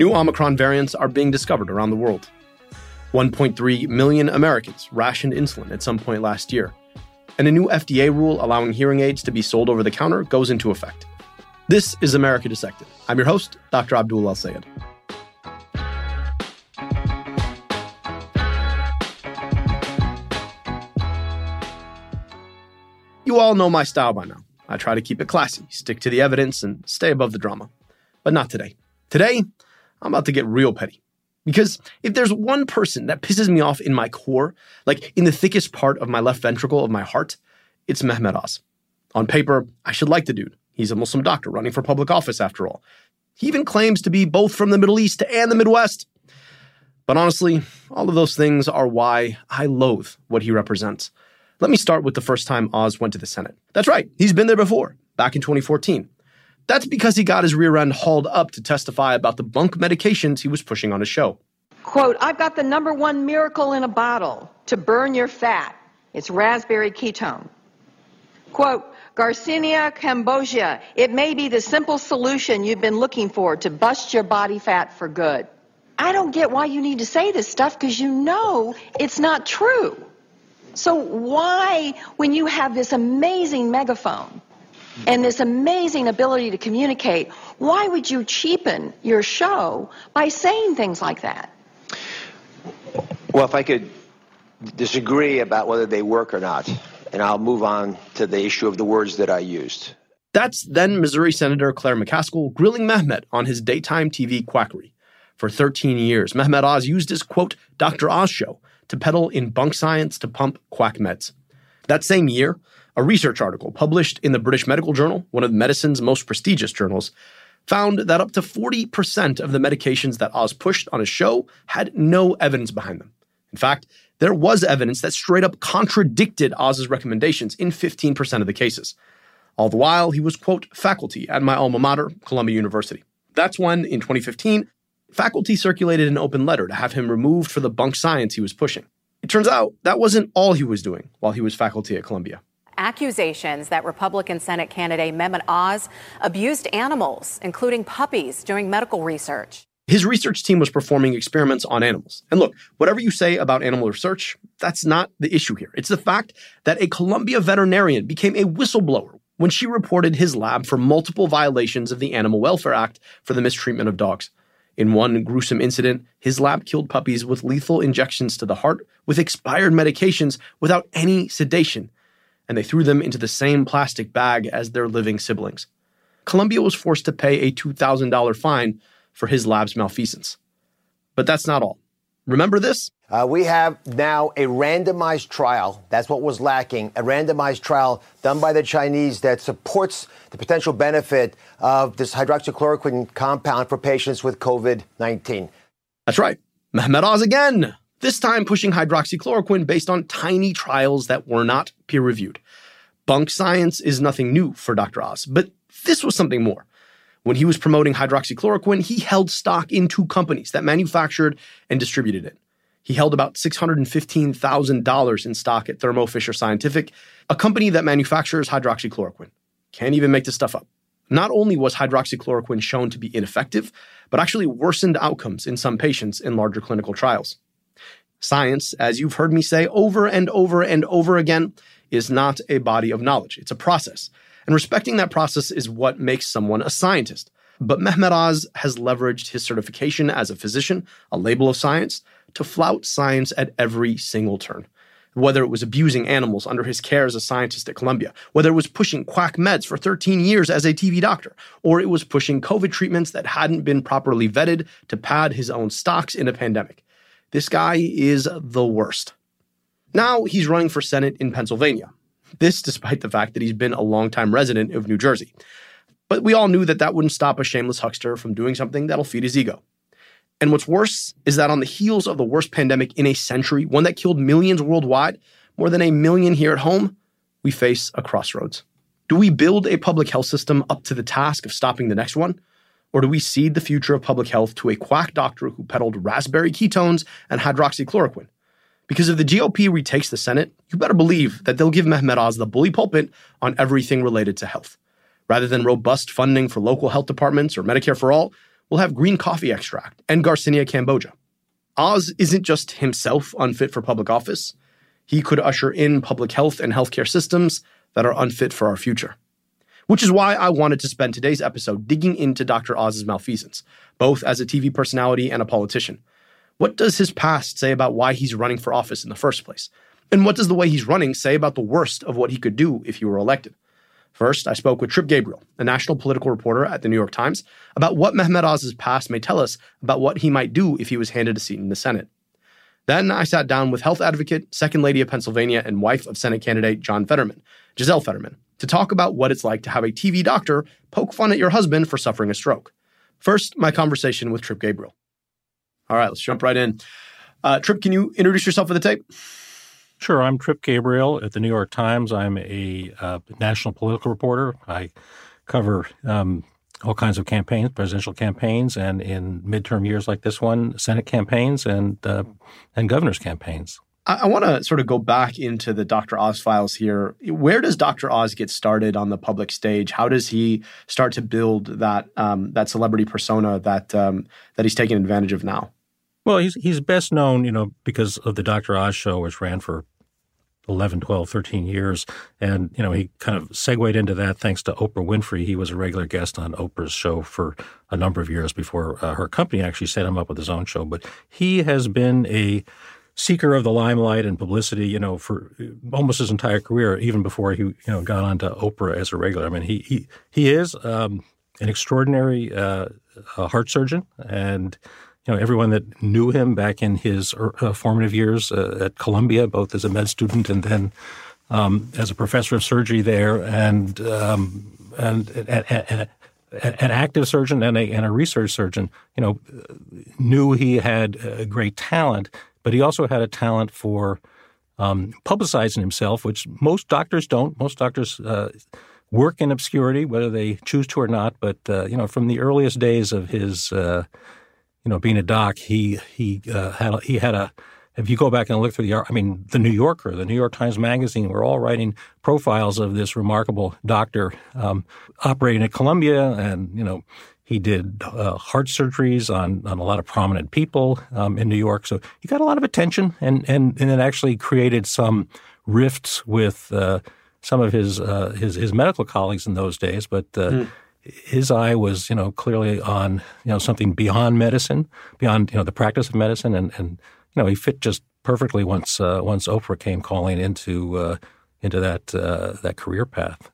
New Omicron variants are being discovered around the world. 1.3 million Americans rationed insulin at some point last year. And a new FDA rule allowing hearing aids to be sold over the counter goes into effect. This is America Dissected. I'm your host, Dr. Abdul El-Sayed. You all know my style by now. I try to keep it classy, stick to the evidence, and stay above the drama. But not today. Today, I'm about to get real petty. Because if there's one person that pisses me off in my core, like in the thickest part of my left ventricle of my heart, it's Mehmet Oz. On paper, I should like the dude. He's a Muslim doctor running for public office, after all. He even claims to be both from the Middle East and the Midwest. But honestly, all of those things are why I loathe what he represents. Let me start with the first time Oz went to the Senate. That's right, he's been there before, back in 2014. That's because he got his rear end hauled up to testify about the bunk medications he was pushing on his show. Quote, I've got the number one miracle in a bottle to burn your fat. It's raspberry ketone. Quote, Garcinia cambogia, it may be the simple solution you've been looking for to bust your body fat for good. I don't get why you need to say this stuff because you know it's not true. So why, when you have this amazing megaphone and this amazing ability to communicate, why would you cheapen your show by saying things like that? Well, if I could disagree about whether they work or not, and I'll move on to the issue of the words that I used. That's then Missouri Senator Claire McCaskill grilling Mehmet on his daytime TV quackery. For 13 years, Mehmet Oz used his quote, Dr. Oz show to peddle in bunk science to pump quack meds. That same year, a research article published in the British Medical Journal, one of medicine's most prestigious journals, found that up to 40% of the medications that Oz pushed on his show had no evidence behind them. In fact, there was evidence that straight up contradicted Oz's recommendations in 15% of the cases. All the while, he was, quote, faculty at my alma mater, Columbia University. That's when, in 2015, faculty circulated an open letter to have him removed for the bunk science he was pushing. It turns out that wasn't all he was doing while he was faculty at Columbia. Accusations that Republican Senate candidate Mehmet Oz abused animals, including puppies, during medical research. His research team was performing experiments on animals. And look, whatever you say about animal research, that's not the issue here. It's the fact that a Columbia veterinarian became a whistleblower when she reported his lab for multiple violations of the Animal Welfare Act for the mistreatment of dogs. In one gruesome incident, his lab killed puppies with lethal injections to the heart with expired medications without any sedation, and they threw them into the same plastic bag as their living siblings. Columbia was forced to pay a $2,000 fine for his lab's malfeasance. But that's not all. Remember this? Uh, we have now a randomized trial. That's what was lacking. A randomized trial done by the Chinese that supports the potential benefit of this hydroxychloroquine compound for patients with COVID 19. That's right. Mehmet Oz again. This time pushing hydroxychloroquine based on tiny trials that were not peer reviewed. Bunk science is nothing new for Dr. Oz, but this was something more. When he was promoting hydroxychloroquine, he held stock in two companies that manufactured and distributed it. He held about $615,000 in stock at Thermo Fisher Scientific, a company that manufactures hydroxychloroquine. Can't even make this stuff up. Not only was hydroxychloroquine shown to be ineffective, but actually worsened outcomes in some patients in larger clinical trials. Science, as you've heard me say over and over and over again, is not a body of knowledge. It's a process. And respecting that process is what makes someone a scientist. But Mehmet Oz has leveraged his certification as a physician, a label of science, to flout science at every single turn. Whether it was abusing animals under his care as a scientist at Columbia, whether it was pushing quack meds for 13 years as a TV doctor, or it was pushing COVID treatments that hadn't been properly vetted to pad his own stocks in a pandemic. This guy is the worst. Now he's running for Senate in Pennsylvania, this despite the fact that he's been a longtime resident of New Jersey. But we all knew that that wouldn't stop a shameless huckster from doing something that'll feed his ego. And what's worse is that on the heels of the worst pandemic in a century, one that killed millions worldwide, more than a million here at home, we face a crossroads. Do we build a public health system up to the task of stopping the next one? Or do we cede the future of public health to a quack doctor who peddled raspberry ketones and hydroxychloroquine? Because if the GOP retakes the Senate, you better believe that they'll give Mehmet Oz the bully pulpit on everything related to health. Rather than robust funding for local health departments or Medicare for all, we'll have green coffee extract and Garcinia cambogia. Oz isn't just himself unfit for public office, he could usher in public health and healthcare systems that are unfit for our future. Which is why I wanted to spend today's episode digging into Dr. Oz's malfeasance, both as a TV personality and a politician. What does his past say about why he's running for office in the first place? And what does the way he's running say about the worst of what he could do if he were elected? First, I spoke with Trip Gabriel, a national political reporter at the New York Times, about what Mehmet Oz's past may tell us about what he might do if he was handed a seat in the Senate. Then I sat down with health advocate, Second Lady of Pennsylvania, and wife of Senate candidate John Fetterman, Giselle Fetterman, to talk about what it's like to have a TV doctor poke fun at your husband for suffering a stroke. First, my conversation with Trip Gabriel. All right, let's jump right in. Uh, Trip, can you introduce yourself for the tape? Sure. I'm Trip Gabriel at the New York Times. I'm a uh, national political reporter. I cover um, all kinds of campaigns, presidential campaigns, and in midterm years like this one, Senate campaigns and uh, and governor's campaigns. I, want to sort of go back into the Dr. Oz files here. Where does Dr. Oz get started on the public stage? How does he start to build that um, that celebrity persona that um, that he's taking advantage of now? Well, he's he's best known, you know, because of the Dr. Oz show, which ran for 11, 12, 13 years. And, you know, he kind of segued into that thanks to Oprah Winfrey. He was a regular guest on Oprah's show for a number of years before uh, her company actually set him up with his own show. But he has been a seeker of the limelight and publicity, you know, for almost his entire career, even before he, you know, got onto Oprah as a regular. I mean, he he he is um, an extraordinary uh, heart surgeon, and you know, everyone that knew him back in his er, uh, formative years uh, at Columbia, both as a med student and then um, as a professor of surgery there, and um, and, and, and, an active surgeon and a, and a research surgeon, you know, knew he had a great talent, but he also had a talent for um, publicizing himself, which most doctors don't. Most doctors uh, work in obscurity, whether they choose to or not. But uh, you know, from the earliest days of his uh, you know, being a doc, he he uh, had a, he had a. If you go back and look through the, I mean, the New Yorker, the New York Times Magazine, were all writing profiles of this remarkable doctor um, operating at Columbia, and you know, he did uh, heart surgeries on on a lot of prominent people um, in New York. So he got a lot of attention, and and and it actually created some rifts with uh, some of his uh, his his medical colleagues in those days, but. Mm his eye was, you know, clearly on, you know, something beyond medicine, beyond, you know, the practice of medicine, and and you know, he fit just perfectly once uh, once Oprah came calling into uh, into that uh, that career path.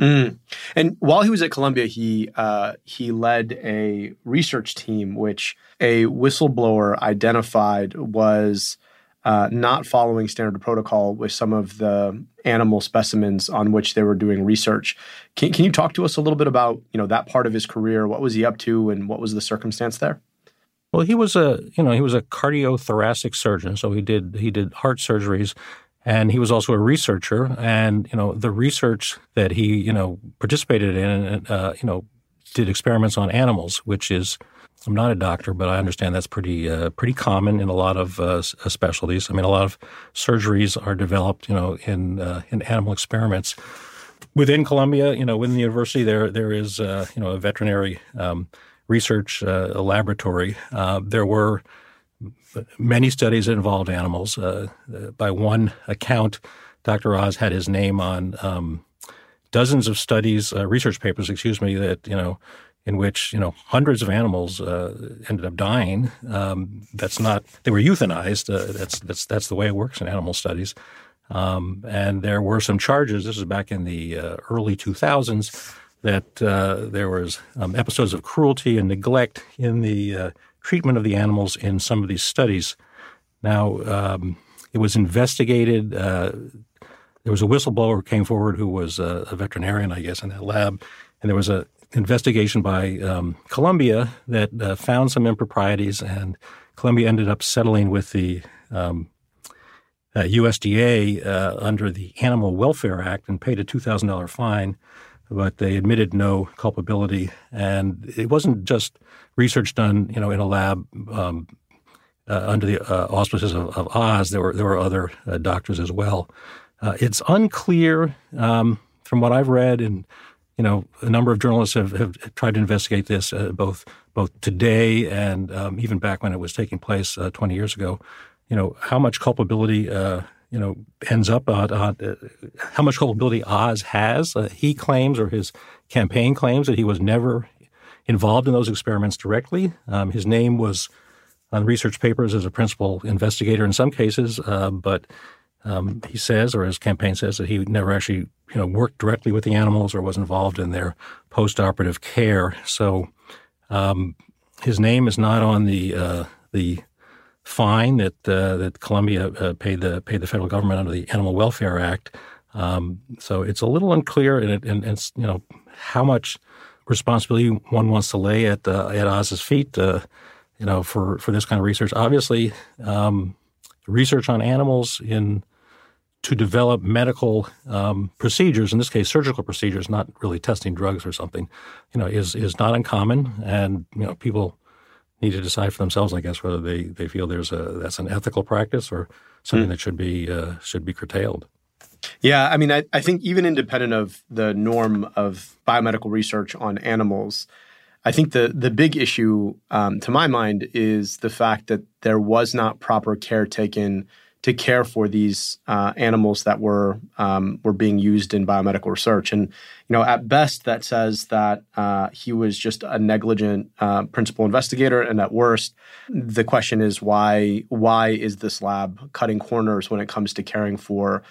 Mm. And while he was at Columbia, he uh, he led a research team which a whistleblower identified was uh, not following standard protocol with some of the animal specimens on which they were doing research. Can, can you talk to us a little bit about you know that part of his career? What was he up to, and what was the circumstance there? Well, he was a you know he was a cardiothoracic surgeon, so he did he did heart surgeries, and he was also a researcher. And you know the research that he you know participated in, uh, you know, did experiments on animals, which is I'm not a doctor, but I understand that's pretty uh, pretty common in a lot of uh, uh, specialties. I mean, a lot of surgeries are developed, you know, in uh, in animal experiments. Within Columbia, you know, within the university, there there is uh, you know a veterinary um, research uh, laboratory. there were many studies that involved animals. by one account, Dr. Oz had his name on um, dozens of studies, research papers, excuse me, that you know in which you know hundreds of animals uh, ended up dying. Um, that's not they were euthanized. Uh, that's that's that's the way it works in animal studies. Um, and there were some charges. This is back in the uh, early 2000s that uh, there was um, episodes of cruelty and neglect in the uh, treatment of the animals in some of these studies. Now um, it was investigated. Uh, there was a whistleblower who came forward who was a, a veterinarian, I guess, in that lab, and there was an investigation by um, Columbia that uh, found some improprieties, and Columbia ended up settling with the um, uh, USDA uh, under the Animal Welfare Act and paid a two thousand dollar fine. But they admitted no culpability, and it wasn't just research done, you know, in a lab um, uh, under the uh, auspices of, of, Oz. There were there were other uh, doctors as well. it's unclear um, from what I've read and you know, a number of journalists have, have tried to investigate this uh, both both today and um, even back when it was taking place uh, 20 years ago. You know, how much culpability, uh, you know, ends up on, on uh, how much culpability Oz has. Uh, he claims, or his campaign claims, that he was never involved in those experiments directly. Um, his name was on research papers as a principal investigator in some cases, uh, but um, he says, or his campaign says, that he never actually, you know, worked directly with the animals or was involved in their post-operative care. So um, his name is not on the uh, the fine that uh, that Columbia uh, paid the paid the federal government under the Animal Welfare Act. Um, so it's a little unclear, and, it, and, and, you know how much responsibility one wants to lay at uh, at Oz's feet. Uh, you know, for for this kind of research, obviously, um, research on animals in to develop medical um, procedures, in this case, surgical procedures, not really testing drugs or something, you know, is is not uncommon, and you know, people need to decide for themselves, I guess, whether they, they feel there's a that's an ethical practice or something mm. that should be uh, should be curtailed. Yeah, I mean, I, I think even independent of the norm of biomedical research on animals, I think the the big issue, um, to my mind, is the fact that there was not proper care taken to care for these uh, animals that were um, were being used in biomedical research. And you know, at best, that says that uh, he was just a negligent uh, principal investigator, and at worst, the question is why why is this lab cutting corners when it comes to caring for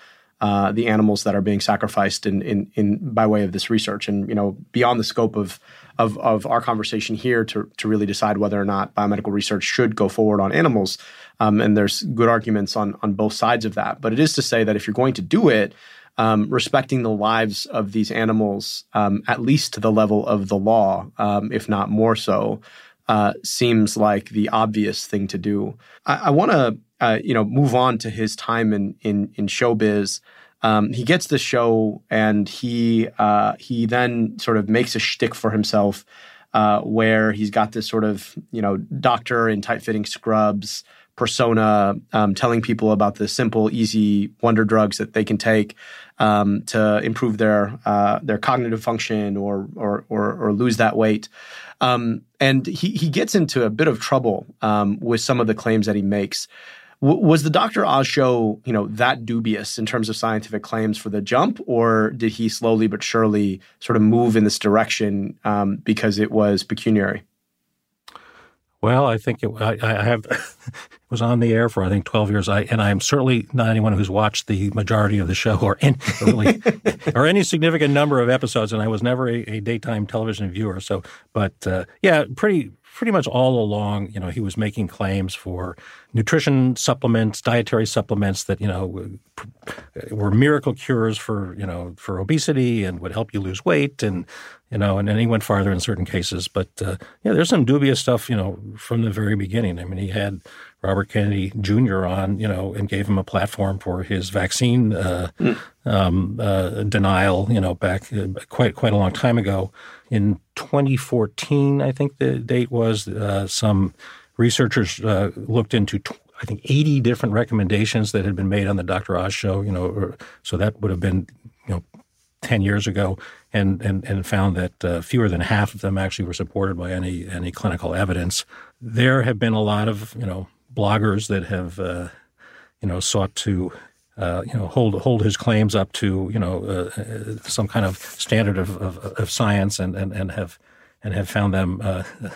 uh, the animals that are being sacrificed in, in, in by way of this research, and you know, beyond the scope of of, of our conversation here to, to really decide whether or not biomedical research should go forward on animals. Um, and there's good arguments on, on both sides of that. But it is to say that if you're going to do it, um, respecting the lives of these animals, um, at least to the level of the law, um, if not more so, uh, seems like the obvious thing to do. I, I want to, uh, you know, move on to his time in in, in showbiz. Um, he gets the show and he uh, he then sort of makes a shtick for himself uh, where he's got this sort of you know doctor in tight fitting scrubs persona, um, telling people about the simple, easy wonder drugs that they can take um, to improve their uh, their cognitive function or or or, or lose that weight. Um, and he he gets into a bit of trouble um, with some of the claims that he makes. W- was the Dr. Oz show, you know, that dubious in terms of scientific claims for the jump, or did he slowly but surely sort of move in this direction um, because it was pecuniary? Well, I think it, I, I have was on the air for I think twelve years. I and I'm certainly not anyone who's watched the majority of the show or any or, really, or any significant number of episodes, and I was never a, a daytime television viewer. So, but uh, yeah, pretty pretty much all along, you know, he was making claims for nutrition supplements, dietary supplements that you know were miracle cures for you know for obesity and would help you lose weight, and you know, and then he went farther in certain cases. But uh, yeah, there's some dubious stuff, you know, from the very beginning. I mean, he had Robert Kennedy Jr. on, you know, and gave him a platform for his vaccine uh, mm. um, uh, denial, you know, back uh, quite quite a long time ago. In 2014, I think the date was, uh, some researchers uh, looked into. I think 80 different recommendations that had been made on the Dr. Oz show, you know, or, so that would have been, you know, 10 years ago and, and, and found that uh, fewer than half of them actually were supported by any, any clinical evidence. There have been a lot of, you know, bloggers that have, uh, you know, sought to, uh, you know, hold hold his claims up to, you know, uh, uh, some kind of standard of, of, of, science, and, and, and have and have found them uh,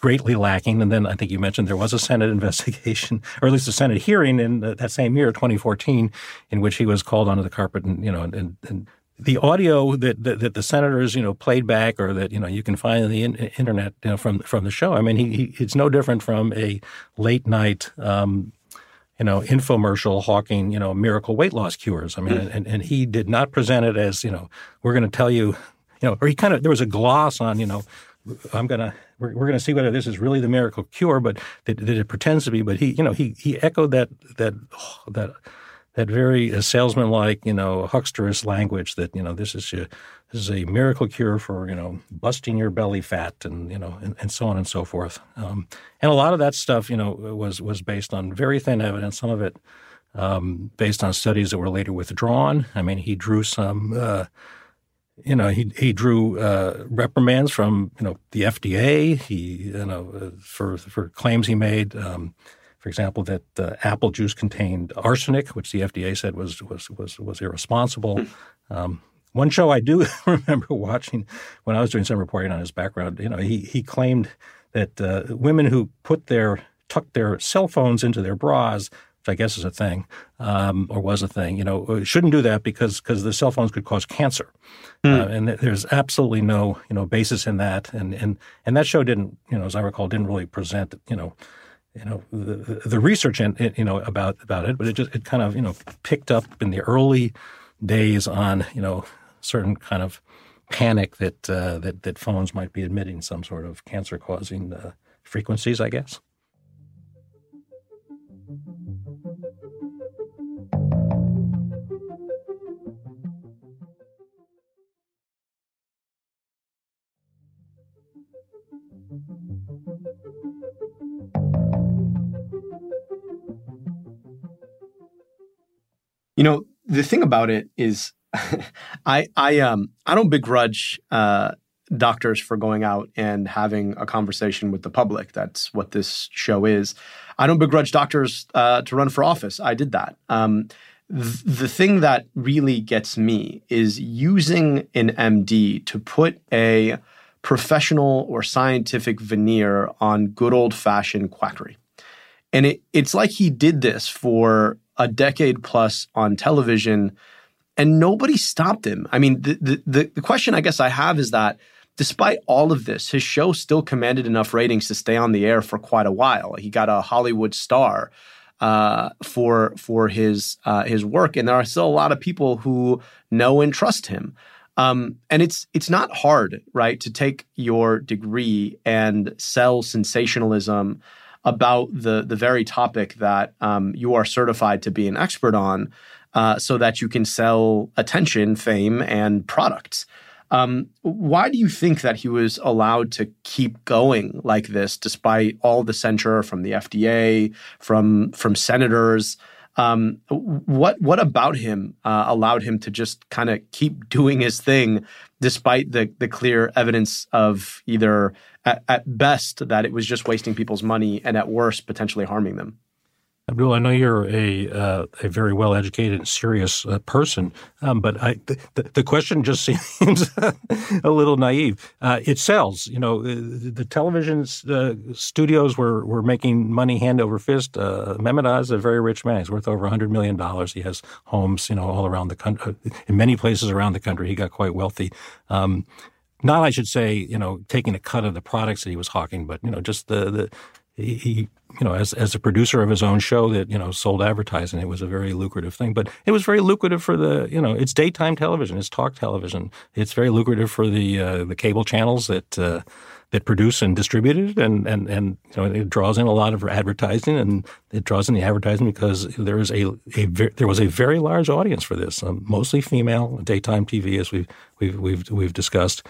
greatly lacking. And then I think you mentioned there was a Senate investigation, or at least a Senate hearing in that same year, 2014, in which he was called onto the carpet and you know and, and the audio that, that, that the senators you know played back or that you know you can find on the in, internet you know, from from the show. I mean, he, he, it's no different from a late night. Um, you know, infomercial hawking, you know, miracle weight loss cures. I mean, mm. and, and he did not present it as, you know, we're going to tell you, you know, or he kind of, there was a gloss on, you know, I'm going to, we're, we're going to see whether this is really the miracle cure, but that, that it pretends to be. But he, you know, he, he echoed that, that, that, that very uh, salesman-like, you know, hucksterous language that you know this is a, this is a miracle cure for you know busting your belly fat and you know and, and so on and so forth. Um, and a lot of that stuff, you know, was was based on very thin evidence. Some of it um, based on studies that were later withdrawn. I mean, he drew some. Uh, you know, he he drew uh, reprimands from you know the FDA. He you know uh, for for claims he made. Um, for example, that uh, apple juice contained arsenic, which the FDA said was was was was irresponsible. Um, one show I do remember watching when I was doing some reporting on his background. You know, he he claimed that uh, women who put their tuck their cell phones into their bras which I guess is a thing um, or was a thing, you know, uh, shouldn't do that because because the cell phones could cause cancer, mm. uh, and there's absolutely no you know basis in that, and and and that show didn't you know as I recall didn't really present you know you know the, the research in, you know about about it, but it just it kind of you know picked up in the early days on you know certain kind of panic that uh, that that phones might be emitting some sort of cancer causing uh, frequencies, I guess. You know, the thing about it is I I um I don't begrudge uh doctors for going out and having a conversation with the public. That's what this show is. I don't begrudge doctors uh, to run for office. I did that. Um, th- the thing that really gets me is using an MD to put a professional or scientific veneer on good old fashioned quackery. And it, it's like he did this for a decade plus on television and nobody stopped him. I mean, the, the, the question I guess I have is that despite all of this, his show still commanded enough ratings to stay on the air for quite a while. He got a Hollywood star uh, for for his uh, his work, and there are still a lot of people who know and trust him. Um, and it's it's not hard, right, to take your degree and sell sensationalism about the the very topic that um, you are certified to be an expert on, uh, so that you can sell attention, fame, and products. Um, why do you think that he was allowed to keep going like this, despite all the censure from the FDA, from from senators? Um, what what about him uh, allowed him to just kind of keep doing his thing, despite the the clear evidence of either at, at best that it was just wasting people's money, and at worst potentially harming them? Abdul, I know you're a uh, a very well educated and serious uh, person, um, but I, the, the, question just seems a little naive. Uh, it sells, you know. Uh, the television uh, studios were were making money hand over fist. Uh, Mehmet Oz is a very rich man. He's worth over hundred million dollars. He has homes, you know, all around the country, in many places around the country. He got quite wealthy. Um, not, I should say, you know, taking a cut of the products that he was hawking, but you know, just the the he, you know, as as a producer of his own show that you know sold advertising, it was a very lucrative thing. But it was very lucrative for the you know it's daytime television, it's talk television. It's very lucrative for the uh, the cable channels that uh, that produce and distribute it, and and and you know it draws in a lot of advertising, and it draws in the advertising because there is a a there was a very large audience for this, um, mostly female daytime TV, as we've we've we've we've discussed.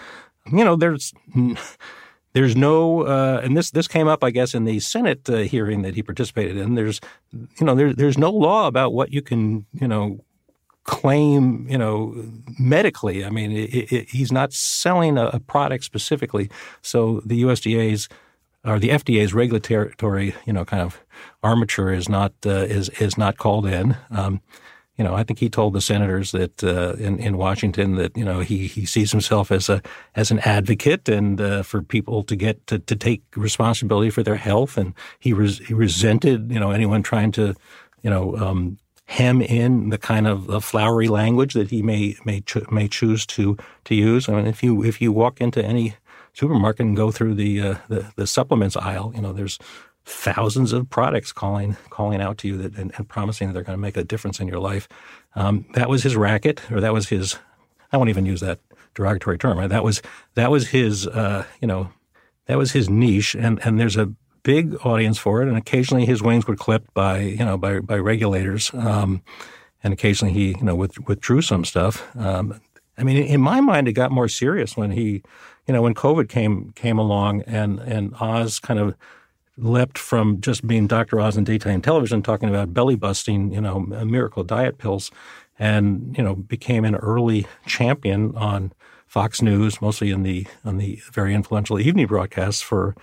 You know, there's there's no, uh, and this this came up, I guess, in the Senate uh, hearing that he participated in. There's, you know, there, there's no law about what you can, you know, claim, you know, medically. I mean, it, it, he's not selling a, a, product specifically. So the USDA's or the FDA's regulatory, you know, kind of armature is not uh, is is not called in. Um, you know, I think he told the senators that uh, in in Washington that you know he he sees himself as a as an advocate and uh, for people to get to, to take responsibility for their health, and he res, he resented you know anyone trying to you know um, hem in the kind of the flowery language that he may may cho- may choose to to use. I mean, if you if you walk into any supermarket and go through the uh, the, the supplements aisle, you know, there's thousands of products calling calling out to you that, and, and promising that they're going to make a difference in your life. Um, that was his racket, or that was his. I won't even use that derogatory term. Right? That was that was his. Uh, you know, that was his niche, and and there's a big audience for it. And occasionally his wings were clipped by you know by by regulators, um, and occasionally he you know withdrew some stuff. Um, I mean, in my mind, it got more serious when he, you know, when COVID came came along, and and Oz kind of leapt from just being Dr. Oz in daytime television talking about belly busting, you know, miracle diet pills, and you know became an early champion on Fox News, mostly in the on the very influential evening broadcasts for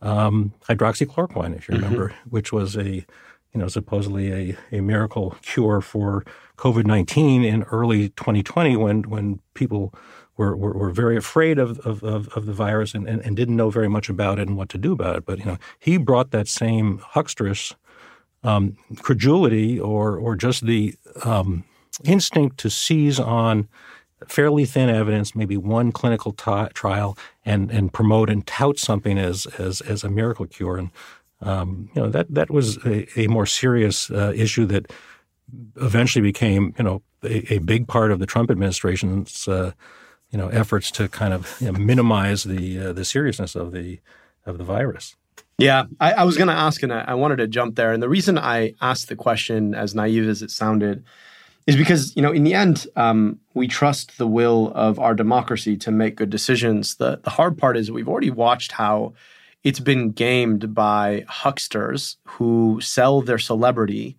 um, hydroxychloroquine, if you mm-hmm. remember, mm-hmm. which was a you know supposedly a, a miracle cure for COVID nineteen in early 2020 when when people were, were, were very afraid of, of, of, the virus and, and, and, didn't know very much about it and what to do about it. But you know, he brought that same hucksterous um, credulity or or just the um, instinct to seize on fairly thin evidence, maybe one clinical t- trial, and and promote and tout something as as as a miracle cure. And um, you know that that was a, a more serious uh, issue that eventually became you know a, a, big part of the Trump administration's uh, you know efforts to kind of you know, minimize the uh, the seriousness of the of the virus. Yeah, I, I was going to ask, and I, I wanted to jump there. And the reason I asked the question, as naive as it sounded, is because you know in the end um, we trust the will of our democracy to make good decisions. The the hard part is we've already watched how it's been gamed by hucksters who sell their celebrity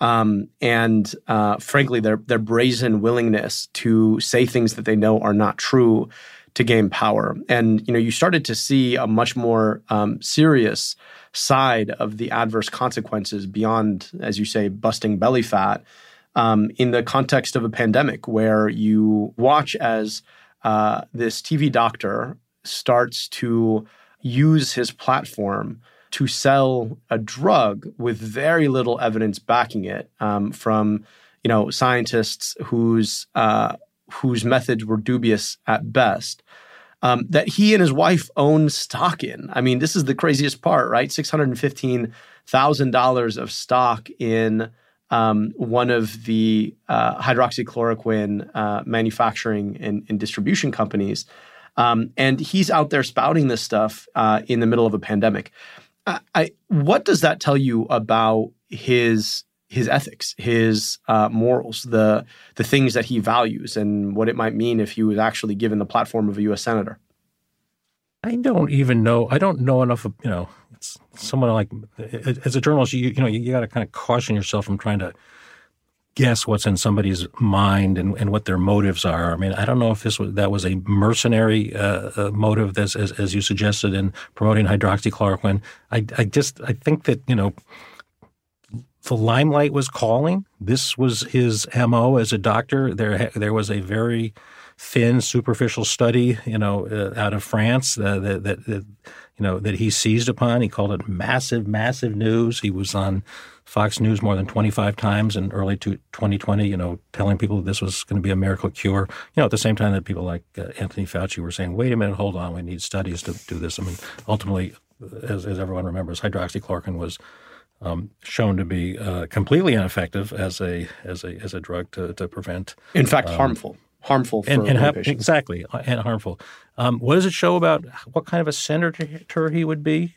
um, and uh, frankly their their brazen willingness to say things that they know are not true to gain power. And you know you started to see a much more um, serious side of the adverse consequences beyond, as you say, busting belly fat um, in the context of a pandemic where you watch as uh, this TV doctor starts to use his platform to sell a drug with very little evidence backing it um, from you know scientists whose uh, whose methods were dubious at best. Um, that he and his wife own stock in. I mean, this is the craziest part, right? Six hundred and fifteen thousand dollars of stock in um, one of the uh, hydroxychloroquine uh, manufacturing and, and, distribution companies. Um, and he's out there spouting this stuff uh, in the middle of a pandemic. I, what does that tell you about his his ethics, his uh, morals, the the things that he values, and what it might mean if he was actually given the platform of a U.S. senator? I don't even know. I don't know enough. Of, you know, it's someone like as a journalist, you you know you, you got to kind of caution yourself from trying to guess what's in somebody's mind and, and what their motives are. I mean, I don't know if this was that was a mercenary uh, uh, motive, as, as, as you suggested in promoting hydroxychloroquine. I I just I think that you know the limelight was calling. This was his mo as a doctor. There there was a very thin, superficial study, you know, uh, out of France uh, that, that, that, you know, that he seized upon. He called it massive, massive news. He was on Fox News more than 25 times in early 2020, you know, telling people that this was going to be a miracle cure. You know, at the same time that people like uh, Anthony Fauci were saying, wait a minute, hold on, we need studies to do this. I mean, ultimately, as, as everyone remembers, hydroxychloroquine was um, shown to be uh, completely ineffective as a as a as a drug to, to prevent. In fact, um, harmful harmful for and, and ha- exactly uh, and harmful. Um, what does it show about what kind of a senator he would be?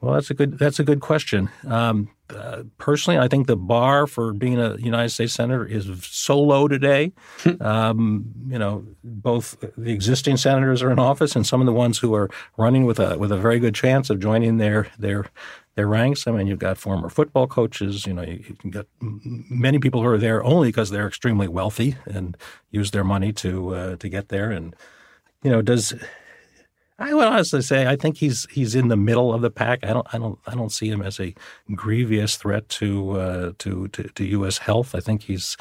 Well, that's a good that's a good question. Um, uh, personally, I think the bar for being a United States senator is so low today. um, you know, both the existing senators are in office, and some of the ones who are running with a with a very good chance of joining their their their ranks. I mean, you've got former football coaches. You know, you, you can get many people who are there only because they're extremely wealthy and use their money to uh, to get there. And you know, does I would honestly say I think he's he's in the middle of the pack. I don't I don't I don't see him as a grievous threat to uh, to, to, to U.S. health. I think he's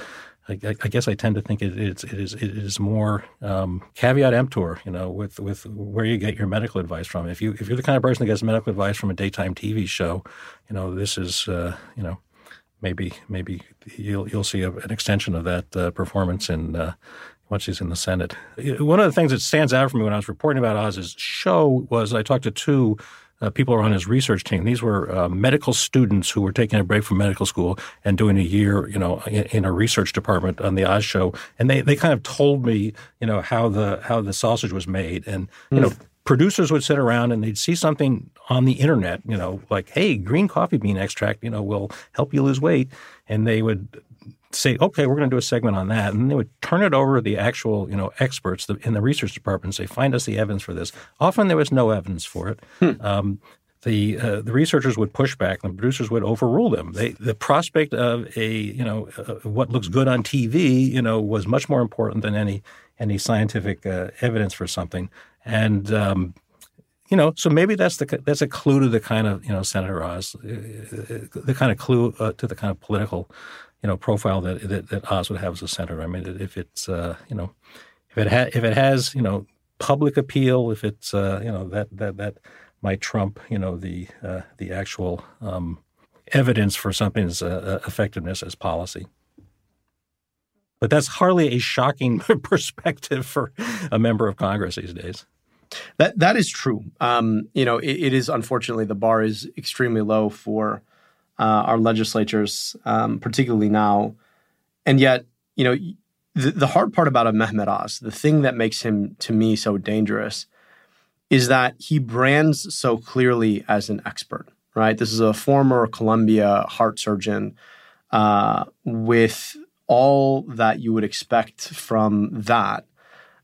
I, guess I tend to think it, it is it is more um, caveat emptor, you know, with with where you get your medical advice from. If you if you're the kind of person that gets medical advice from a daytime TV show, you know, this is uh, you know maybe maybe you'll you'll see a, an extension of that uh, performance in uh, once he's in the Senate. One of the things that stands out for me when I was reporting about Oz's show was I talked to two uh, people who are on his research team. These were uh, medical students who were taking a break from medical school and doing a year, you know, in, in, a research department on the Oz show. And they, they kind of told me, you know, how the how the sausage was made. And you mm. know, producers would sit around and they'd see something on the internet, you know, like, hey, green coffee bean extract, you know, will help you lose weight. And they would say, okay, we're going to do a segment on that. And they would turn it over to the actual, you know, experts in the research department and say, find us the evidence for this. Often there was no evidence for it. Hmm. Um, the uh, the researchers would push back and the producers would overrule them. They, the prospect of a you know uh, what looks good on TV you know was much more important than any any scientific uh, evidence for something. And um, you know, so maybe that's the that's a clue to the kind of you know Senator Oz, uh, uh, the kind of clue uh, to the kind of political you know profile that, that, that Oz would have as a senator. I mean, if it's you know if it ha- if it has you know public appeal, if it's you know that that that might trump, you know, the uh, the actual um, evidence for something's uh, uh, effectiveness as policy. But that's hardly a shocking perspective for a member of Congress these days. That that is true. Um, you know, it, it is unfortunately the bar is extremely low for uh, our legislatures, um, particularly now, and yet, you know, the, the hard part about a Mehmet Oz, the thing that makes him to me so dangerous, is that he brands so clearly as an expert, right? This is a former Columbia heart surgeon uh, with all that you would expect from that,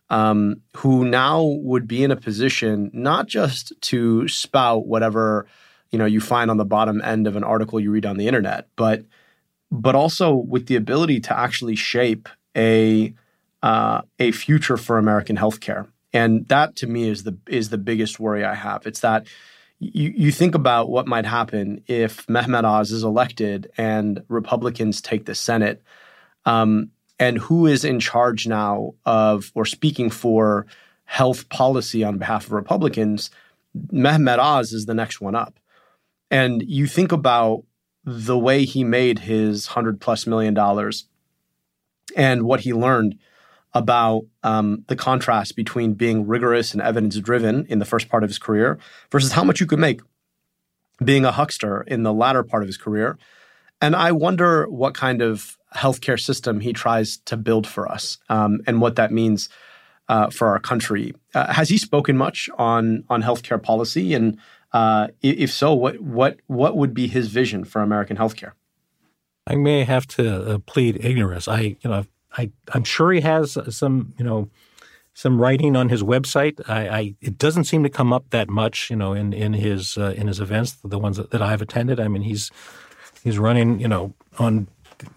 um, who now would be in a position not just to spout whatever you know you find on the bottom end of an article you read on the internet, but but also with the ability to actually shape a uh, a future for American healthcare. And that to me is the is the biggest worry I have. It's that you, you think about what might happen if Mehmet Oz is elected and Republicans take the Senate, um, and who is in charge now of or speaking for health policy on behalf of Republicans? Mehmet Oz is the next one up. And you think about the way he made his hundred plus million dollars and what he learned about um, the contrast between being rigorous and evidence driven in the first part of his career versus how much you could make being a huckster in the latter part of his career. And I wonder what kind of healthcare system he tries to build for us um, and what that means uh, for our country. Uh, has he spoken much on on healthcare policy? And uh, if so, what what what would be his vision for American healthcare? I may have to uh, plead ignorance. I, you know, I, I'm sure he has some, you know, some writing on his website. I, I, it doesn't seem to come up that much, you know, in in his uh, in his events, the ones that, that, I've attended. I mean, he's he's running, you know, on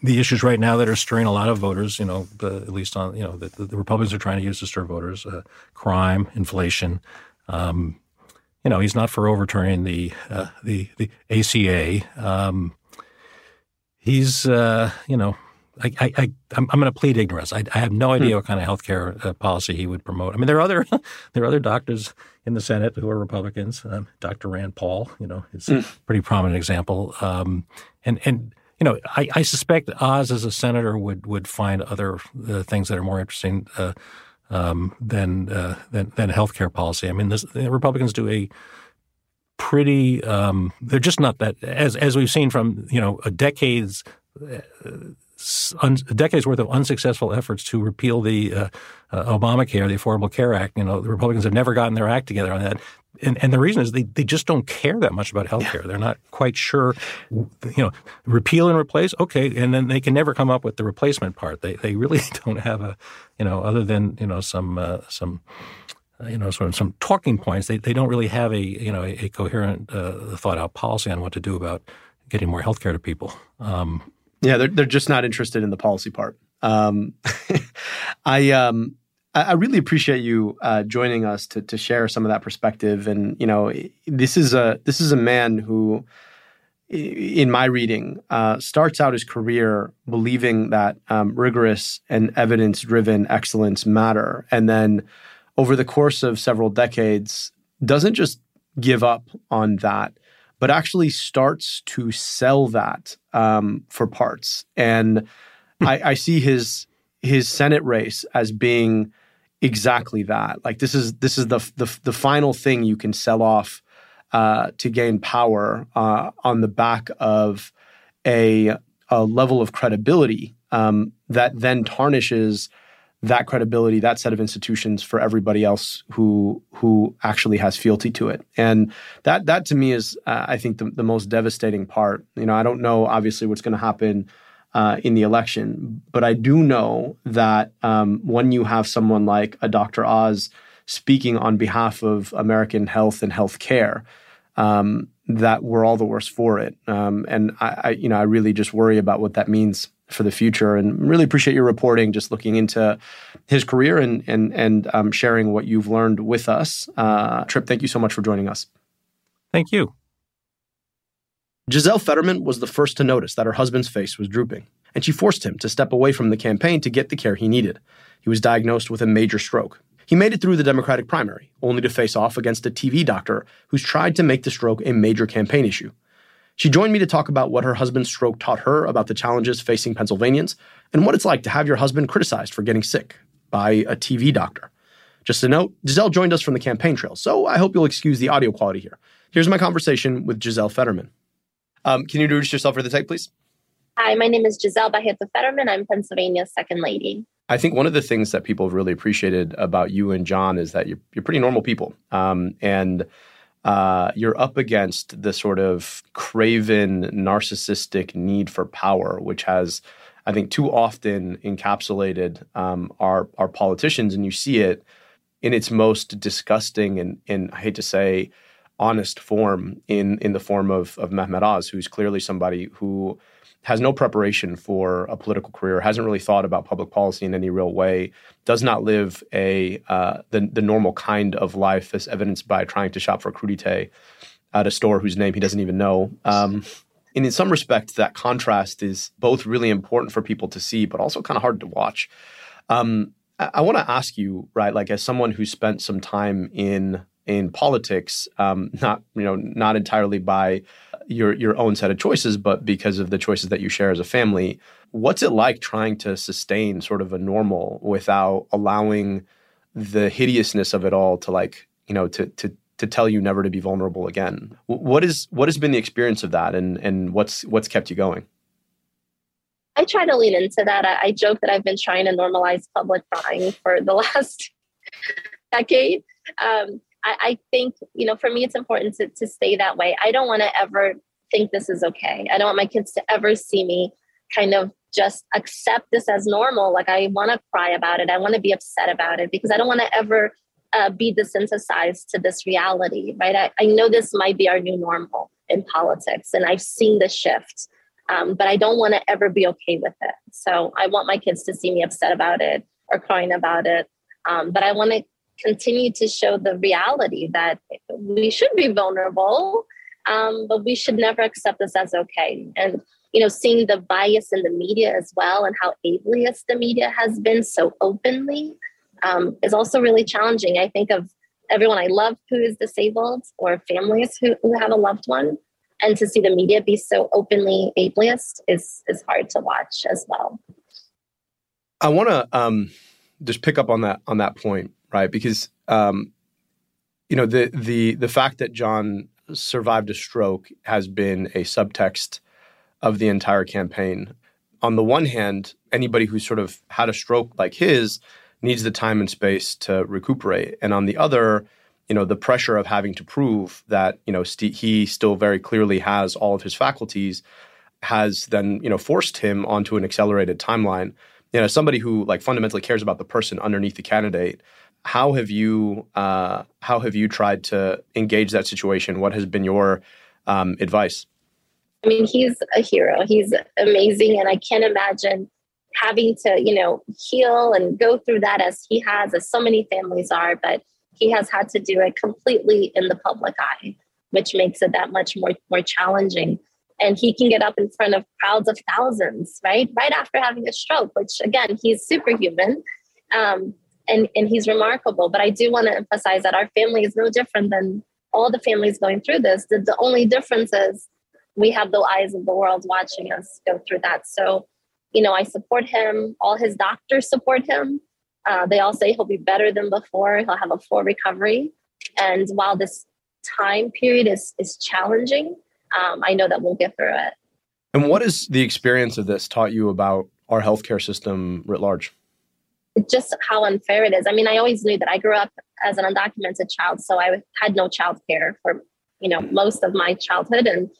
the issues right now that are stirring a lot of voters. You know, at least on you know the, the, Republicans are trying to use to stir voters: uh, crime, inflation. Um, you know, he's not for overturning the uh, the the ACA. Um, he's uh, you know I, I, I am going to plead ignorance. I, I have no idea hmm. what kind of healthcare uh, policy he would promote. I mean, there are other there are other doctors in the Senate who are Republicans. Um, Dr. Rand Paul, you know, is mm. a pretty prominent example. Um, and and you know, I, I suspect Oz as a senator would would find other uh, things that are more interesting uh, um, than, uh, than than healthcare policy. I mean, this, the Republicans do a pretty. Um, they're just not that as as we've seen from you know a decades uh, un, decades worth of unsuccessful efforts to repeal the uh, uh, Obamacare, the Affordable Care Act. You know, the Republicans have never gotten their act together on that. And, and the reason is they, they just don't care that much about healthcare. They're not quite sure, you know, repeal and replace, okay, and then they can never come up with the replacement part. They they really don't have a, you know, other than you know some uh, some you know, sort of some talking points. They they don't really have a you know a, a coherent, uh, thought out policy on what to do about getting more healthcare to people. Um, yeah, they're they're just not interested in the policy part. Um, I um, I really appreciate you uh, joining us to to share some of that perspective. And you know, this is a this is a man who, in my reading, uh, starts out his career believing that um, rigorous and evidence driven excellence matter, and then over the course of several decades, doesn't just give up on that but actually starts to sell that um, for parts. And I, I see his his Senate race as being exactly that. Like this is this is the the, the final thing you can sell off uh, to gain power uh, on the back of a, a level of credibility um, that then tarnishes that credibility, that set of institutions for everybody else who who actually has fealty to it. And that that to me is, uh, I think, the, the most devastating part. You know, I don't know obviously what's going to happen uh, in the election, but I do know that um, when you have someone like a Dr. Oz speaking on behalf of American health and health care, um, that we're all the worse for it. Um, and I, I, you know, I really just worry about what that means for the future. And really appreciate your reporting, just looking into his career and and and um, sharing what you've learned with us. Uh, Trip, thank you so much for joining us. Thank you. Giselle Fetterman was the first to notice that her husband's face was drooping, and she forced him to step away from the campaign to get the care he needed. He was diagnosed with a major stroke. He made it through the Democratic primary, only to face off against a TV doctor who's tried to make the stroke a major campaign issue. She joined me to talk about what her husband's stroke taught her about the challenges facing Pennsylvanians and what it's like to have your husband criticized for getting sick by a TV doctor. Just a note, Giselle joined us from the campaign trail, so I hope you'll excuse the audio quality here. Here's my conversation with Giselle Fetterman. Um, can you introduce yourself for the tape, please? Hi, my name is Giselle Barreto Fetterman. I'm Pennsylvania's second lady. I think one of the things that people have really appreciated about you and John is that you're, you're pretty normal people. Um, and uh, you're up against the sort of craven, narcissistic need for power, which has, I think, too often encapsulated um, our, our politicians. And you see it in its most disgusting and, and I hate to say, honest form in in the form of of Mehmet Oz, who's clearly somebody who has no preparation for a political career, hasn't really thought about public policy in any real way, does not live a uh, the the normal kind of life, as evidenced by trying to shop for crudité at a store whose name he doesn't even know. Um, and in some respects, that contrast is both really important for people to see, but also kind of hard to watch. Um, I, I want to ask you, right, like as someone who spent some time in in politics, um, not you know not entirely by your your own set of choices, but because of the choices that you share as a family. What's it like trying to sustain sort of a normal without allowing the hideousness of it all to like you know to to to tell you never to be vulnerable again? What is what has been the experience of that, and and what's what's kept you going? I try to lean into that. I, I joke that I've been trying to normalize public crying for the last decade. Um, I, I think, you know, for me, it's important to, to stay that way. I don't want to ever think this is okay. I don't want my kids to ever see me kind of just accept this as normal. Like I want to cry about it. I want to be upset about it because I don't want to ever uh, be desensitized to this reality, right? I, I know this might be our new normal in politics, and I've seen the shift, um, but I don't want to ever be okay with it. So I want my kids to see me upset about it or crying about it. Um, but I want to continue to show the reality that we should be vulnerable, um, but we should never accept this as okay. And you know, seeing the bias in the media as well, and how ableist the media has been so openly, um, is also really challenging. I think of everyone I love who is disabled, or families who, who have a loved one, and to see the media be so openly ableist is is hard to watch as well. I want to um, just pick up on that on that point right? Because um, you know the the the fact that John survived a stroke has been a subtext of the entire campaign. On the one hand, anybody who sort of had a stroke like his needs the time and space to recuperate, and on the other, you know, the pressure of having to prove that you know st- he still very clearly has all of his faculties has then you know forced him onto an accelerated timeline. You know, somebody who like fundamentally cares about the person underneath the candidate how have you uh, how have you tried to engage that situation? What has been your um, advice? I mean, he's a hero. He's amazing, and I can't imagine having to, you know, heal and go through that as he has, as so many families are. But he has had to do it completely in the public eye, which makes it that much more more challenging. And he can get up in front of crowds of thousands, right? Right after having a stroke, which again, he's superhuman. Um, and and he's remarkable. But I do want to emphasize that our family is no different than all the families going through this. The, the only difference is we have the eyes of the world watching us go through that. So, you know, I support him. All his doctors support him. Uh, they all say he'll be better than before. He'll have a full recovery. And while this time period is is challenging, um, I know that we'll get through it. And what has the experience of this taught you about our healthcare system writ large? Just how unfair it is. I mean, I always knew that I grew up as an undocumented child, so I had no child care for you know most of my childhood, and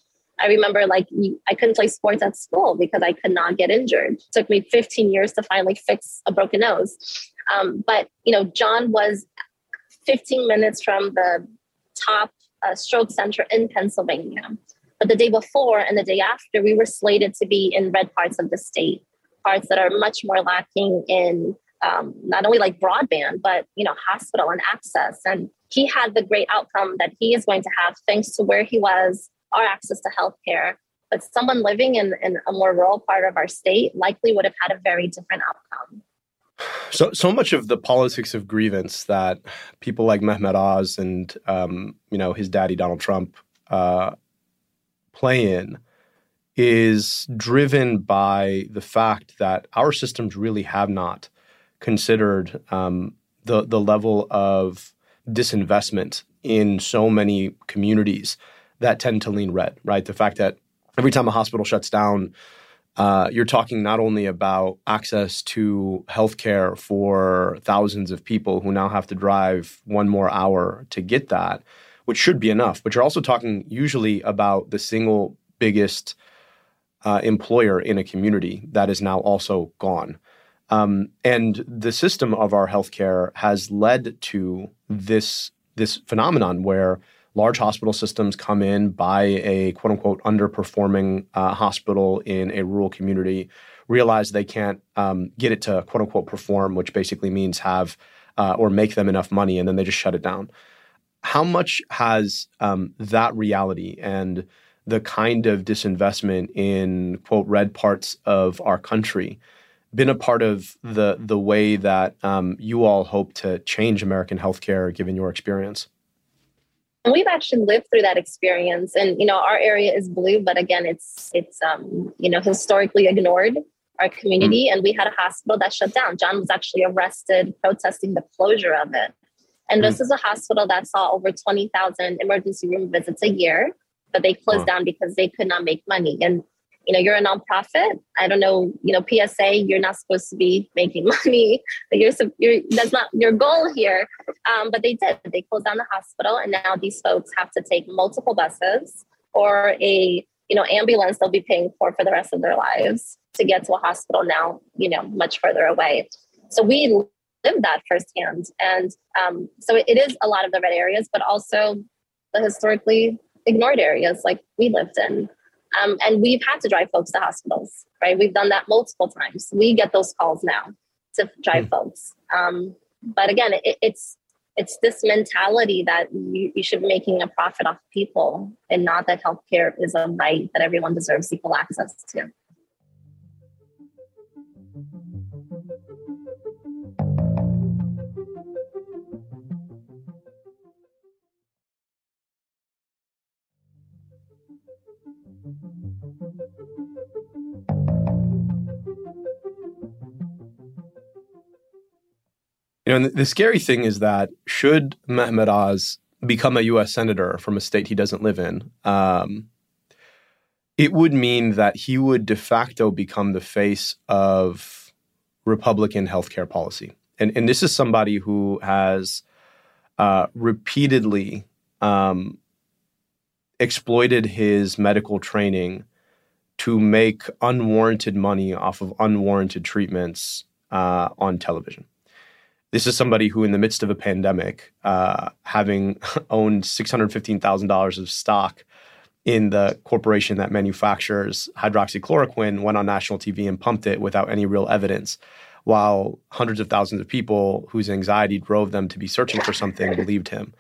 I remember like I couldn't play sports at school because I could not get injured. It took me 15 years to finally fix a broken nose. Um, but you know, John was 15 minutes from the top uh, stroke center in Pennsylvania. But the day before and the day after, we were slated to be in red parts of the state, parts that are much more lacking in um, not only like broadband, but you know, hospital and access. And he had the great outcome that he is going to have thanks to where he was, our access to healthcare. But someone living in, in a more rural part of our state likely would have had a very different outcome. So, so much of the politics of grievance that people like Mehmet Oz and um, you know his daddy Donald Trump uh, play in is driven by the fact that our systems really have not considered um, the the level of disinvestment in so many communities that tend to lean red. Right, the fact that every time a hospital shuts down, uh, you're talking not only about access to healthcare for thousands of people who now have to drive one more hour to get that, which should be enough, but you're also talking usually about the single biggest uh, employer in a community that is now also gone. Um, and the system of our healthcare has led to this this phenomenon where large hospital systems come in, buy a quote unquote underperforming uh, hospital in a rural community, realize they can't um, get it to quote unquote perform, which basically means have uh, or make them enough money, and then they just shut it down. How much has um, that reality and the kind of disinvestment in quote red parts of our country been a part of the the way that um, you all hope to change American healthcare, given your experience? We've actually lived through that experience, and you know our area is blue, but again, it's it's um, you know historically ignored our community, mm. and we had a hospital that shut down. John was actually arrested protesting the closure of it. And mm. this is a hospital that saw over 20,000 emergency room visits a year, but they closed down because they could not make money. And you know, you're a nonprofit. I don't know, you know, PSA, you're not supposed to be making money. You're, you're that's not your goal here. Um, but they did. They closed down the hospital, and now these folks have to take multiple buses or a you know ambulance they'll be paying for for the rest of their lives to get to a hospital now, you know, much further away. So we lived that firsthand, and um, so it is a lot of the red areas, but also the historically ignored areas like we lived in. Um, and we've had to drive folks to hospitals, right? We've done that multiple times. We get those calls now to drive mm. folks. Um, but again, it, it's it's this mentality that you, you should be making a profit off people and not that healthcare is a right that everyone deserves equal access to. You know, the scary thing is that should Mehmet Oz become a U.S. senator from a state he doesn't live in, um, it would mean that he would de facto become the face of Republican healthcare policy. And, and this is somebody who has uh, repeatedly um, exploited his medical training to make unwarranted money off of unwarranted treatments uh, on television. This is somebody who, in the midst of a pandemic, uh, having owned $615,000 of stock in the corporation that manufactures hydroxychloroquine, went on national TV and pumped it without any real evidence, while hundreds of thousands of people whose anxiety drove them to be searching for something believed him.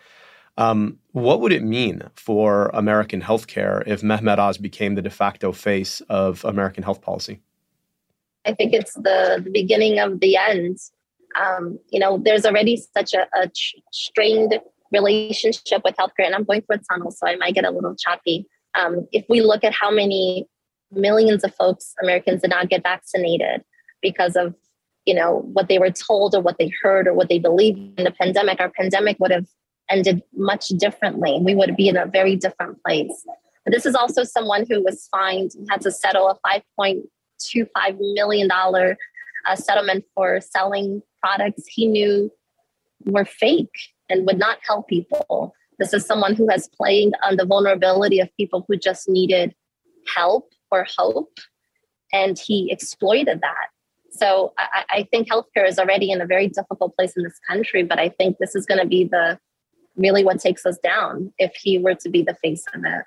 Um, what would it mean for American healthcare if Mehmet Oz became the de facto face of American health policy? I think it's the, the beginning of the end um, you know, there's already such a, a strained relationship with healthcare, and I'm going through a tunnel, so I might get a little choppy. Um, if we look at how many millions of folks, Americans, did not get vaccinated because of you know what they were told or what they heard or what they believed in the pandemic, our pandemic would have ended much differently. We would be in a very different place. But this is also someone who was fined, had to settle a $5.25 million uh, settlement for selling products he knew were fake and would not help people. This is someone who has played on the vulnerability of people who just needed help or hope, and he exploited that. So I, I think healthcare is already in a very difficult place in this country, but I think this is going to be the really what takes us down if he were to be the face of it.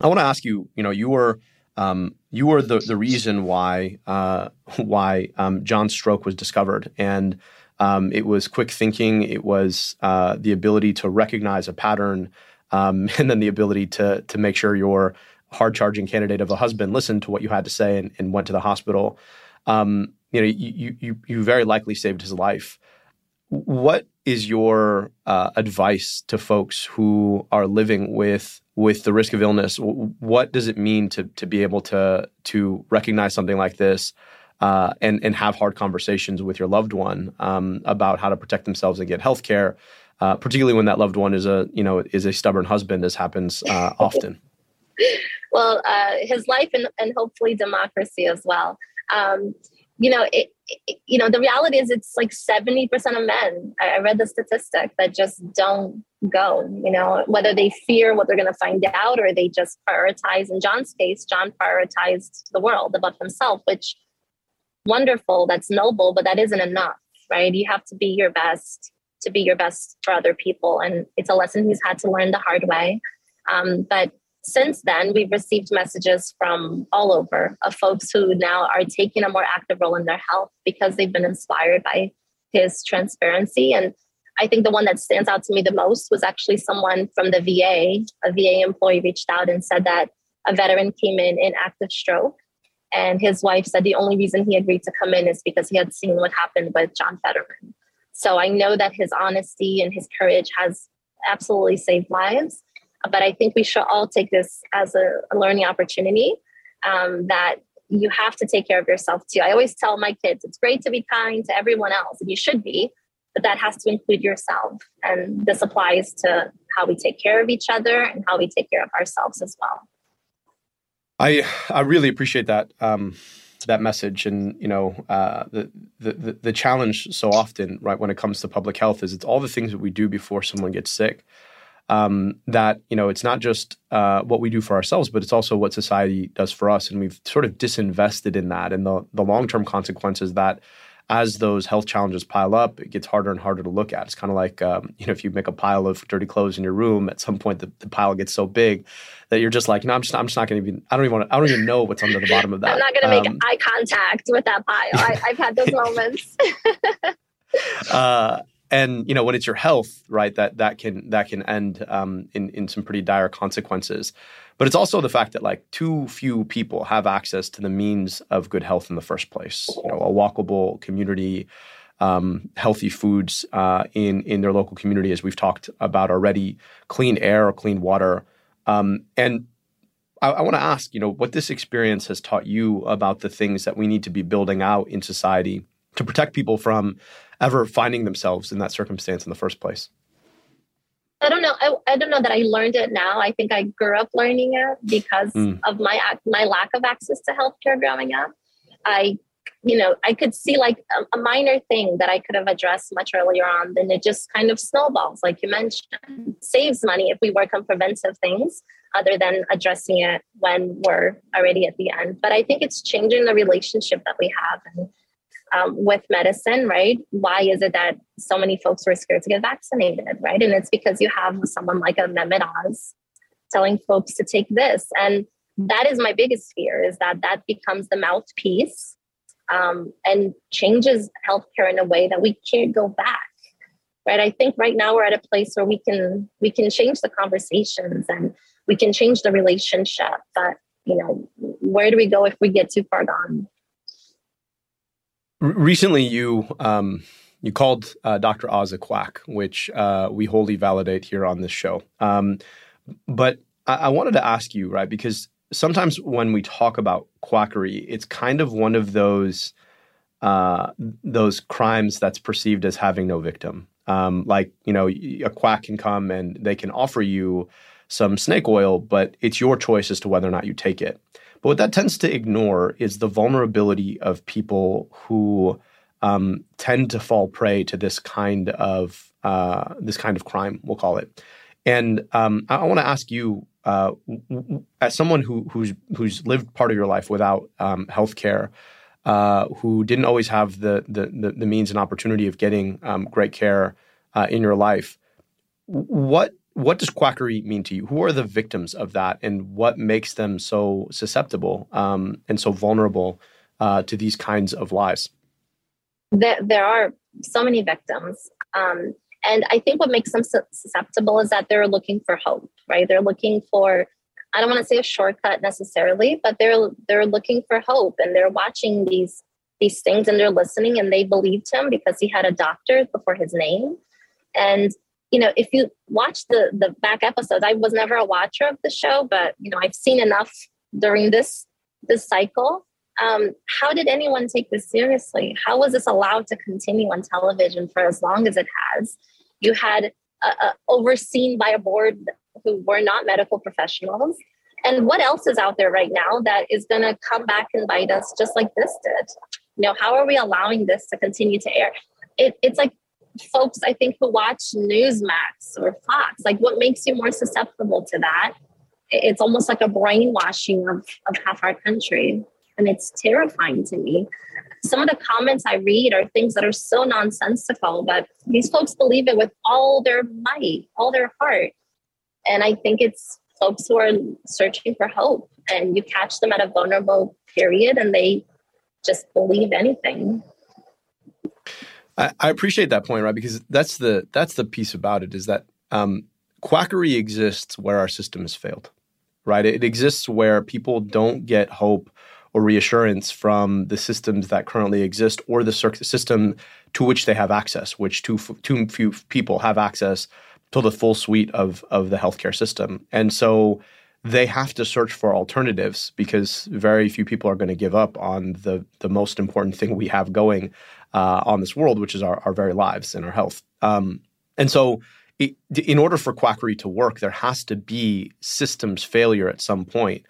I want to ask you, you know, you were um, you were the the reason why uh, why um, John's stroke was discovered, and um, it was quick thinking. It was uh, the ability to recognize a pattern, um, and then the ability to to make sure your hard charging candidate of a husband listened to what you had to say and, and went to the hospital. Um, you know, you, you you very likely saved his life. What is your uh, advice to folks who are living with with the risk of illness? What does it mean to to be able to to recognize something like this uh, and and have hard conversations with your loved one um, about how to protect themselves and get health care, uh, particularly when that loved one is a you know is a stubborn husband, as happens uh, often. well, uh, his life and, and hopefully democracy as well. Um, you know, it, it, you know, the reality is it's like 70% of men. I, read the statistic that just don't go, you know, whether they fear what they're going to find out or they just prioritize. In John's case, John prioritized the world above himself, which wonderful, that's noble, but that isn't enough, right? You have to be your best to be your best for other people. And it's a lesson he's had to learn the hard way. Um, but since then, we've received messages from all over of folks who now are taking a more active role in their health because they've been inspired by his transparency. And I think the one that stands out to me the most was actually someone from the VA. A VA employee reached out and said that a veteran came in in active stroke. And his wife said the only reason he agreed to come in is because he had seen what happened with John Fetterman. So I know that his honesty and his courage has absolutely saved lives. But I think we should all take this as a, a learning opportunity um, that you have to take care of yourself too. I always tell my kids it's great to be kind to everyone else, and you should be, but that has to include yourself. And this applies to how we take care of each other and how we take care of ourselves as well. I I really appreciate that um, that message, and you know uh, the, the the challenge so often, right, when it comes to public health, is it's all the things that we do before someone gets sick um, that you know it's not just uh, what we do for ourselves, but it's also what society does for us, and we've sort of disinvested in that, and the the long term consequences that as those health challenges pile up, it gets harder and harder to look at. It's kind of like um, you know if you make a pile of dirty clothes in your room, at some point the, the pile gets so big that you're just like, no, I'm just I'm just not going to even I don't even want I don't even know what's under the bottom of that. I'm not going to make um, eye contact with that pile. I, have had those moments. uh, and you know when it's your health right that that can that can end um, in in some pretty dire consequences. But it's also the fact that like too few people have access to the means of good health in the first place. You know a walkable community um, healthy foods uh, in in their local community as we've talked about already clean air or clean water. Um, and I, I want to ask you know what this experience has taught you about the things that we need to be building out in society to protect people from ever finding themselves in that circumstance in the first place? I don't know. I, I don't know that I learned it now. I think I grew up learning it because mm. of my my lack of access to healthcare growing up. I, you know, I could see like a, a minor thing that I could have addressed much earlier on. Then it just kind of snowballs, like you mentioned. Saves money if we work on preventive things other than addressing it when we're already at the end. But I think it's changing the relationship that we have and um, with medicine, right? Why is it that so many folks were scared to get vaccinated, right? And it's because you have someone like a Mehmet Oz telling folks to take this. And that is my biggest fear is that that becomes the mouthpiece um, and changes healthcare in a way that we can't go back right i think right now we're at a place where we can we can change the conversations and we can change the relationship but you know where do we go if we get too far gone Recently, you um, you called uh, Dr. Oz a quack, which uh, we wholly validate here on this show. Um, but I-, I wanted to ask you, right, because sometimes when we talk about quackery, it's kind of one of those uh, those crimes that's perceived as having no victim. Um, like you know, a quack can come and they can offer you some snake oil, but it's your choice as to whether or not you take it. But what that tends to ignore is the vulnerability of people who um, tend to fall prey to this kind of uh, this kind of crime. We'll call it. And um, I, I want to ask you, uh, as someone who, who's who's lived part of your life without um, health care, uh, who didn't always have the, the the means and opportunity of getting um, great care uh, in your life, what what does quackery mean to you? Who are the victims of that, and what makes them so susceptible um, and so vulnerable uh, to these kinds of lies? There, there are so many victims. Um, and I think what makes them susceptible is that they're looking for hope, right? They're looking for, I don't want to say a shortcut necessarily, but they're they're looking for hope and they're watching these these things and they're listening and they believed him because he had a doctor before his name. And you know, if you watch the the back episodes, I was never a watcher of the show, but you know, I've seen enough during this this cycle um, how did anyone take this seriously? How was this allowed to continue on television for as long as it has? You had overseen by a board who were not medical professionals. And what else is out there right now that is going to come back and bite us just like this did? You know, how are we allowing this to continue to air? It, it's like folks, I think, who watch Newsmax or Fox, like what makes you more susceptible to that? It's almost like a brainwashing of, of half our country and it's terrifying to me. Some of the comments I read are things that are so nonsensical, but these folks believe it with all their might, all their heart. And I think it's folks who are searching for hope, and you catch them at a vulnerable period, and they just believe anything. I, I appreciate that point, right? Because that's the that's the piece about it is that um, quackery exists where our system has failed, right? It exists where people don't get hope or reassurance from the systems that currently exist or the system to which they have access, which too, too few people have access to the full suite of, of the healthcare system. And so they have to search for alternatives because very few people are going to give up on the, the most important thing we have going uh, on this world, which is our, our very lives and our health. Um, and so it, in order for quackery to work, there has to be systems failure at some point.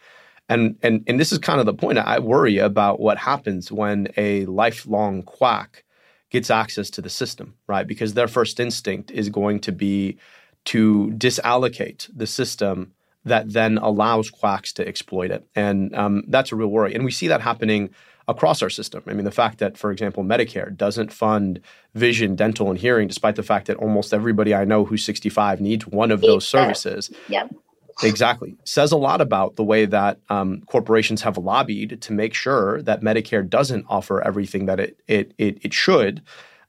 And, and, and this is kind of the point. I worry about what happens when a lifelong quack gets access to the system, right? Because their first instinct is going to be to disallocate the system that then allows quacks to exploit it. And um, that's a real worry. And we see that happening across our system. I mean, the fact that, for example, Medicare doesn't fund vision, dental, and hearing, despite the fact that almost everybody I know who's 65 needs one of those services. Yep. Exactly. Says a lot about the way that um, corporations have lobbied to make sure that Medicare doesn't offer everything that it it it, it should,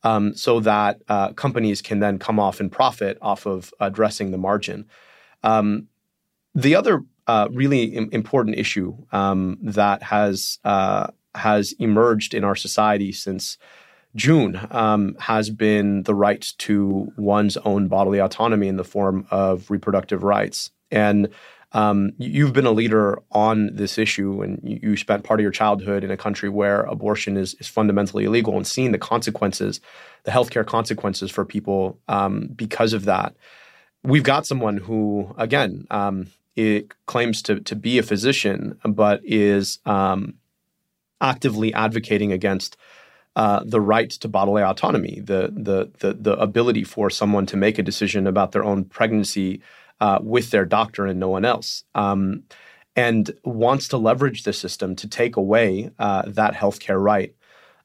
um, so that uh, companies can then come off and profit off of addressing the margin. Um, the other uh, really Im- important issue um, that has uh, has emerged in our society since June um, has been the right to one's own bodily autonomy in the form of reproductive rights. And um, you've been a leader on this issue, and you, spent part of your childhood in a country where abortion is, is fundamentally illegal, and seeing the consequences, the healthcare consequences for people um, because of that. We've got someone who, again, um, it claims to to be a physician, but is um, actively advocating against uh, the right to bodily autonomy, the, the the the ability for someone to make a decision about their own pregnancy uh, with their doctor and no one else. Um, and wants to leverage the system to take away uh, that healthcare right.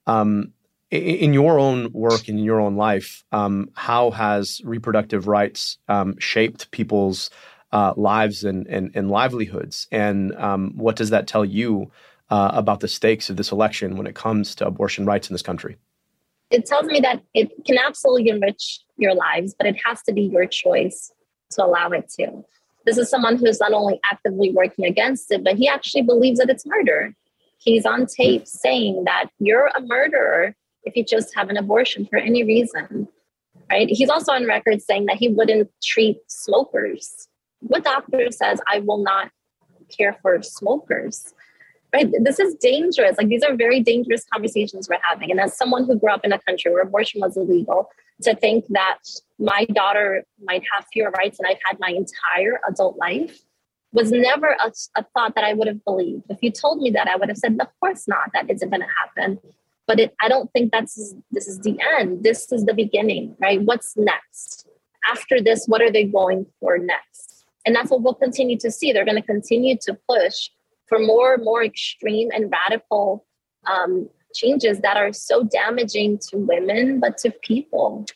Um, in your own work, in your own life, um, how has reproductive rights um, shaped people's uh, lives and, and, and, livelihoods? And um, what does that tell you uh, about the stakes of this election when it comes to abortion rights in this country? It tells me that it can absolutely enrich your lives, but it has to be your choice to allow it to. This is someone who's not only actively working against it, but he actually believes that it's murder. He's on tape saying that you're a murderer if you just have an abortion for any reason. Right? He's also on record saying that he wouldn't treat smokers. What doctor says I will not care for smokers? Right? This is dangerous. Like these are very dangerous conversations we're having. And as someone who grew up in a country where abortion was illegal, to think that my daughter might have fewer rights than I've had my entire adult life was never a, a, thought that I would have believed. If you told me that, I would have said, "Of course not. That isn't going to happen." But it, I don't think that's this is the end. This is the beginning, right? What's next after this? What are they going for next? And that's what we'll continue to see. They're going to continue to push for more and more extreme and radical um, changes that are so damaging to women, but to people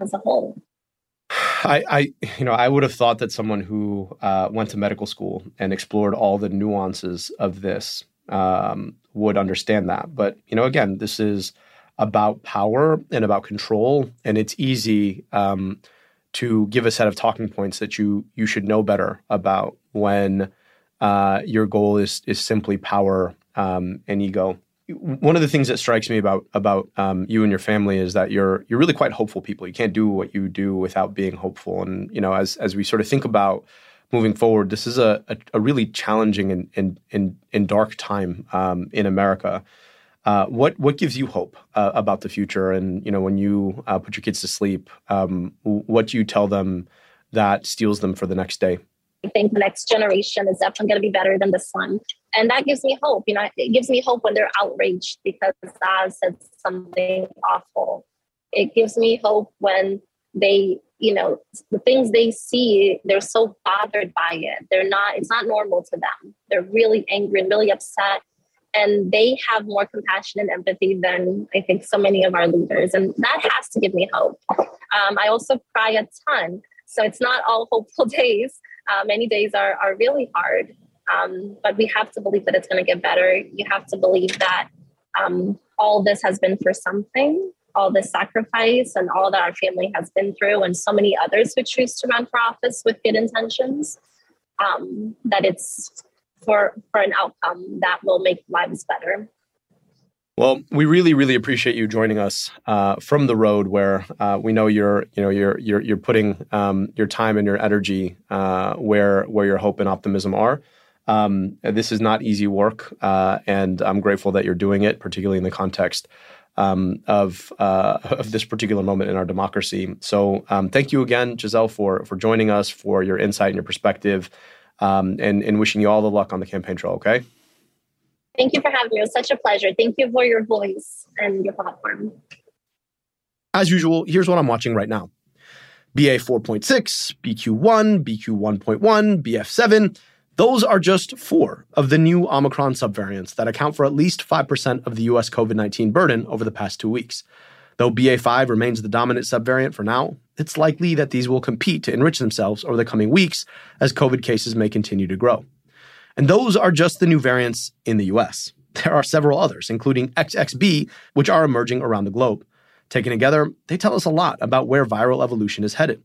as a whole. I, I, you know, I would have thought that someone who uh, went to medical school and explored all the nuances of this um, would understand that. But you know, again, this is about power and about control, and it's easy um, to give a set of talking points that you you should know better about when uh, your goal is is simply power um, and ego. One of the things that strikes me about about um, you and your family is that you're you're really quite hopeful people. You can't do what you do without being hopeful. And you know, as as we sort of think about moving forward, this is a a, a really challenging and and and, and dark time um, in America. Uh, what what gives you hope uh, about the future? And you know, when you uh, put your kids to sleep, um, what do you tell them that steels them for the next day? I think the next generation is definitely going to be better than this one. And that gives me hope. You know, it gives me hope when they're outraged because Oz said something awful. It gives me hope when they, you know, the things they see, they're so bothered by it. They're not, it's not normal to them. They're really angry and really upset. And they have more compassion and empathy than I think so many of our leaders. And that has to give me hope. Um, I also cry a ton. So it's not all hopeful days uh, many days are, are really hard. Um, but we have to believe that it's going to get better. You have to believe that um, all this has been for something, all this sacrifice and all that our family has been through, and so many others who choose to run for office with good intentions, um, that it's for, for an outcome that will make lives better. Well, we really, really appreciate you joining us uh, from the road, where uh, we know you're, you know, you're you're you're putting um, your time and your energy uh, where where your hope and optimism are. Um, this is not easy work, uh, and I'm grateful that you're doing it, particularly in the context um, of uh, of this particular moment in our democracy. So, um, thank you again, Giselle, for for joining us, for your insight and your perspective, um, and and wishing you all the luck on the campaign trail. Okay. Thank you for having me. It was such a pleasure. Thank you for your voice and your platform. As usual, here's what I'm watching right now BA 4.6, BQ1, BQ 1.1, BF7. Those are just four of the new Omicron subvariants that account for at least 5% of the US COVID 19 burden over the past two weeks. Though BA5 remains the dominant subvariant for now, it's likely that these will compete to enrich themselves over the coming weeks as COVID cases may continue to grow. And those are just the new variants in the US. There are several others, including XXB, which are emerging around the globe. Taken together, they tell us a lot about where viral evolution is headed.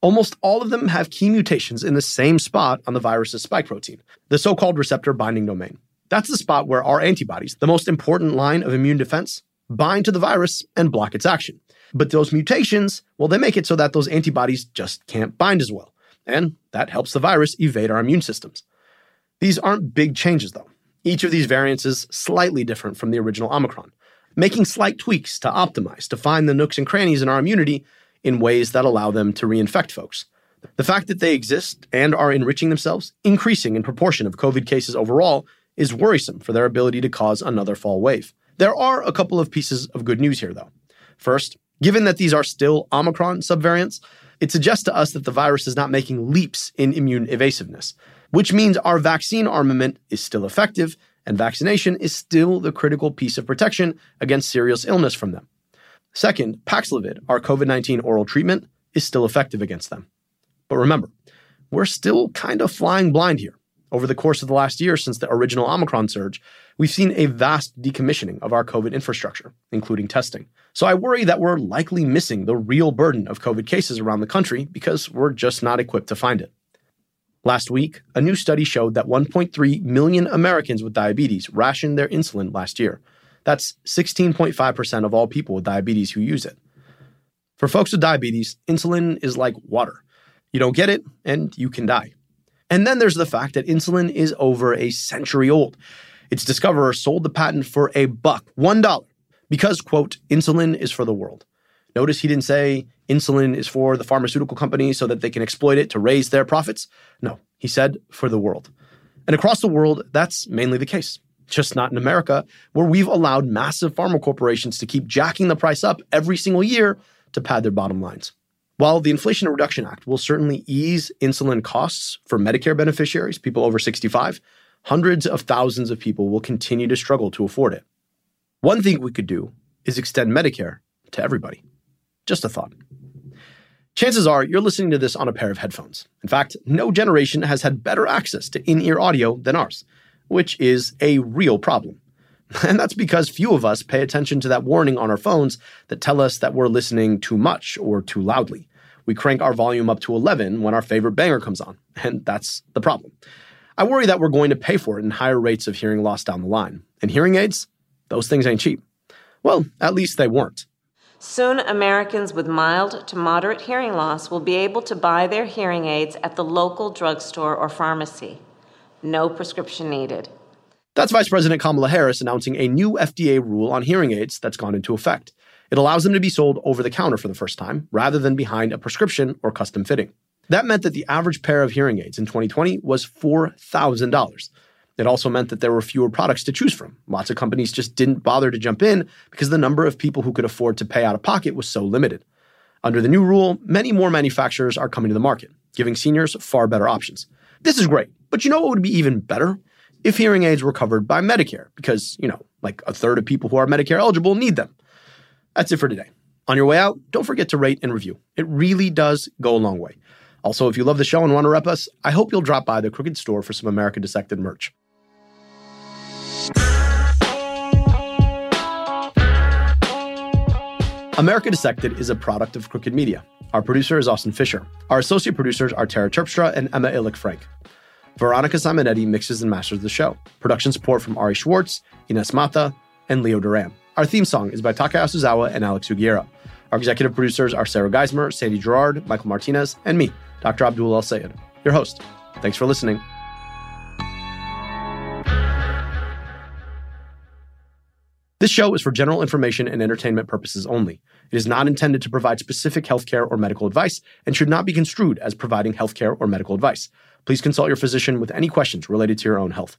Almost all of them have key mutations in the same spot on the virus's spike protein, the so called receptor binding domain. That's the spot where our antibodies, the most important line of immune defense, bind to the virus and block its action. But those mutations, well, they make it so that those antibodies just can't bind as well. And that helps the virus evade our immune systems. These aren't big changes, though. Each of these variants is slightly different from the original Omicron, making slight tweaks to optimize to find the nooks and crannies in our immunity in ways that allow them to reinfect folks. The fact that they exist and are enriching themselves, increasing in proportion of COVID cases overall, is worrisome for their ability to cause another fall wave. There are a couple of pieces of good news here, though. First, given that these are still Omicron subvariants, it suggests to us that the virus is not making leaps in immune evasiveness which means our vaccine armament is still effective and vaccination is still the critical piece of protection against serious illness from them. Second, Paxlovid, our COVID 19 oral treatment, is still effective against them. But remember, we're still kind of flying blind here. Over the course of the last year since the original Omicron surge, we've seen a vast decommissioning of our COVID infrastructure, including testing. So I worry that we're likely missing the real burden of COVID cases around the country because we're just not equipped to find it. Last week, a new study showed that 1.3 million Americans with diabetes rationed their insulin last year. That's 16.5% of all people with diabetes who use it. For folks with diabetes, insulin is like water. You don't get it, and you can die. And then there's the fact that insulin is over a century old. Its discoverer sold the patent for a buck, $1, because, quote, insulin is for the world. Notice he didn't say insulin is for the pharmaceutical companies so that they can exploit it to raise their profits. No, he said for the world. And across the world, that's mainly the case. Just not in America, where we've allowed massive pharma corporations to keep jacking the price up every single year to pad their bottom lines. While the Inflation Reduction Act will certainly ease insulin costs for Medicare beneficiaries, people over 65, hundreds of thousands of people will continue to struggle to afford it. One thing we could do is extend Medicare to everybody. Just a thought. Chances are you're listening to this on a pair of headphones. In fact, no generation has had better access to in ear audio than ours, which is a real problem. And that's because few of us pay attention to that warning on our phones that tell us that we're listening too much or too loudly. We crank our volume up to 11 when our favorite banger comes on, and that's the problem. I worry that we're going to pay for it in higher rates of hearing loss down the line. And hearing aids, those things ain't cheap. Well, at least they weren't. Soon, Americans with mild to moderate hearing loss will be able to buy their hearing aids at the local drugstore or pharmacy. No prescription needed. That's Vice President Kamala Harris announcing a new FDA rule on hearing aids that's gone into effect. It allows them to be sold over the counter for the first time, rather than behind a prescription or custom fitting. That meant that the average pair of hearing aids in 2020 was $4,000. It also meant that there were fewer products to choose from. Lots of companies just didn't bother to jump in because the number of people who could afford to pay out of pocket was so limited. Under the new rule, many more manufacturers are coming to the market, giving seniors far better options. This is great, but you know what would be even better? if hearing aids were covered by Medicare, because, you know, like a third of people who are Medicare eligible need them. That's it for today. On your way out, don't forget to rate and review. It really does go a long way. Also, if you love the show and want to rep us, I hope you'll drop by the Crooked Store for some America Dissected merch. America Dissected is a product of Crooked Media. Our producer is Austin Fisher. Our associate producers are Tara Terpstra and Emma Illich Frank. Veronica Simonetti mixes and masters the show. Production support from Ari Schwartz, Ines Mata, and Leo Duran. Our theme song is by Taka Yasuzawa and Alex Sugiura. Our executive producers are Sarah Geismer, Sandy Girard, Michael Martinez, and me, Dr. Abdul El-Sayed, your host. Thanks for listening. This show is for general information and entertainment purposes only. It is not intended to provide specific healthcare or medical advice and should not be construed as providing healthcare or medical advice. Please consult your physician with any questions related to your own health.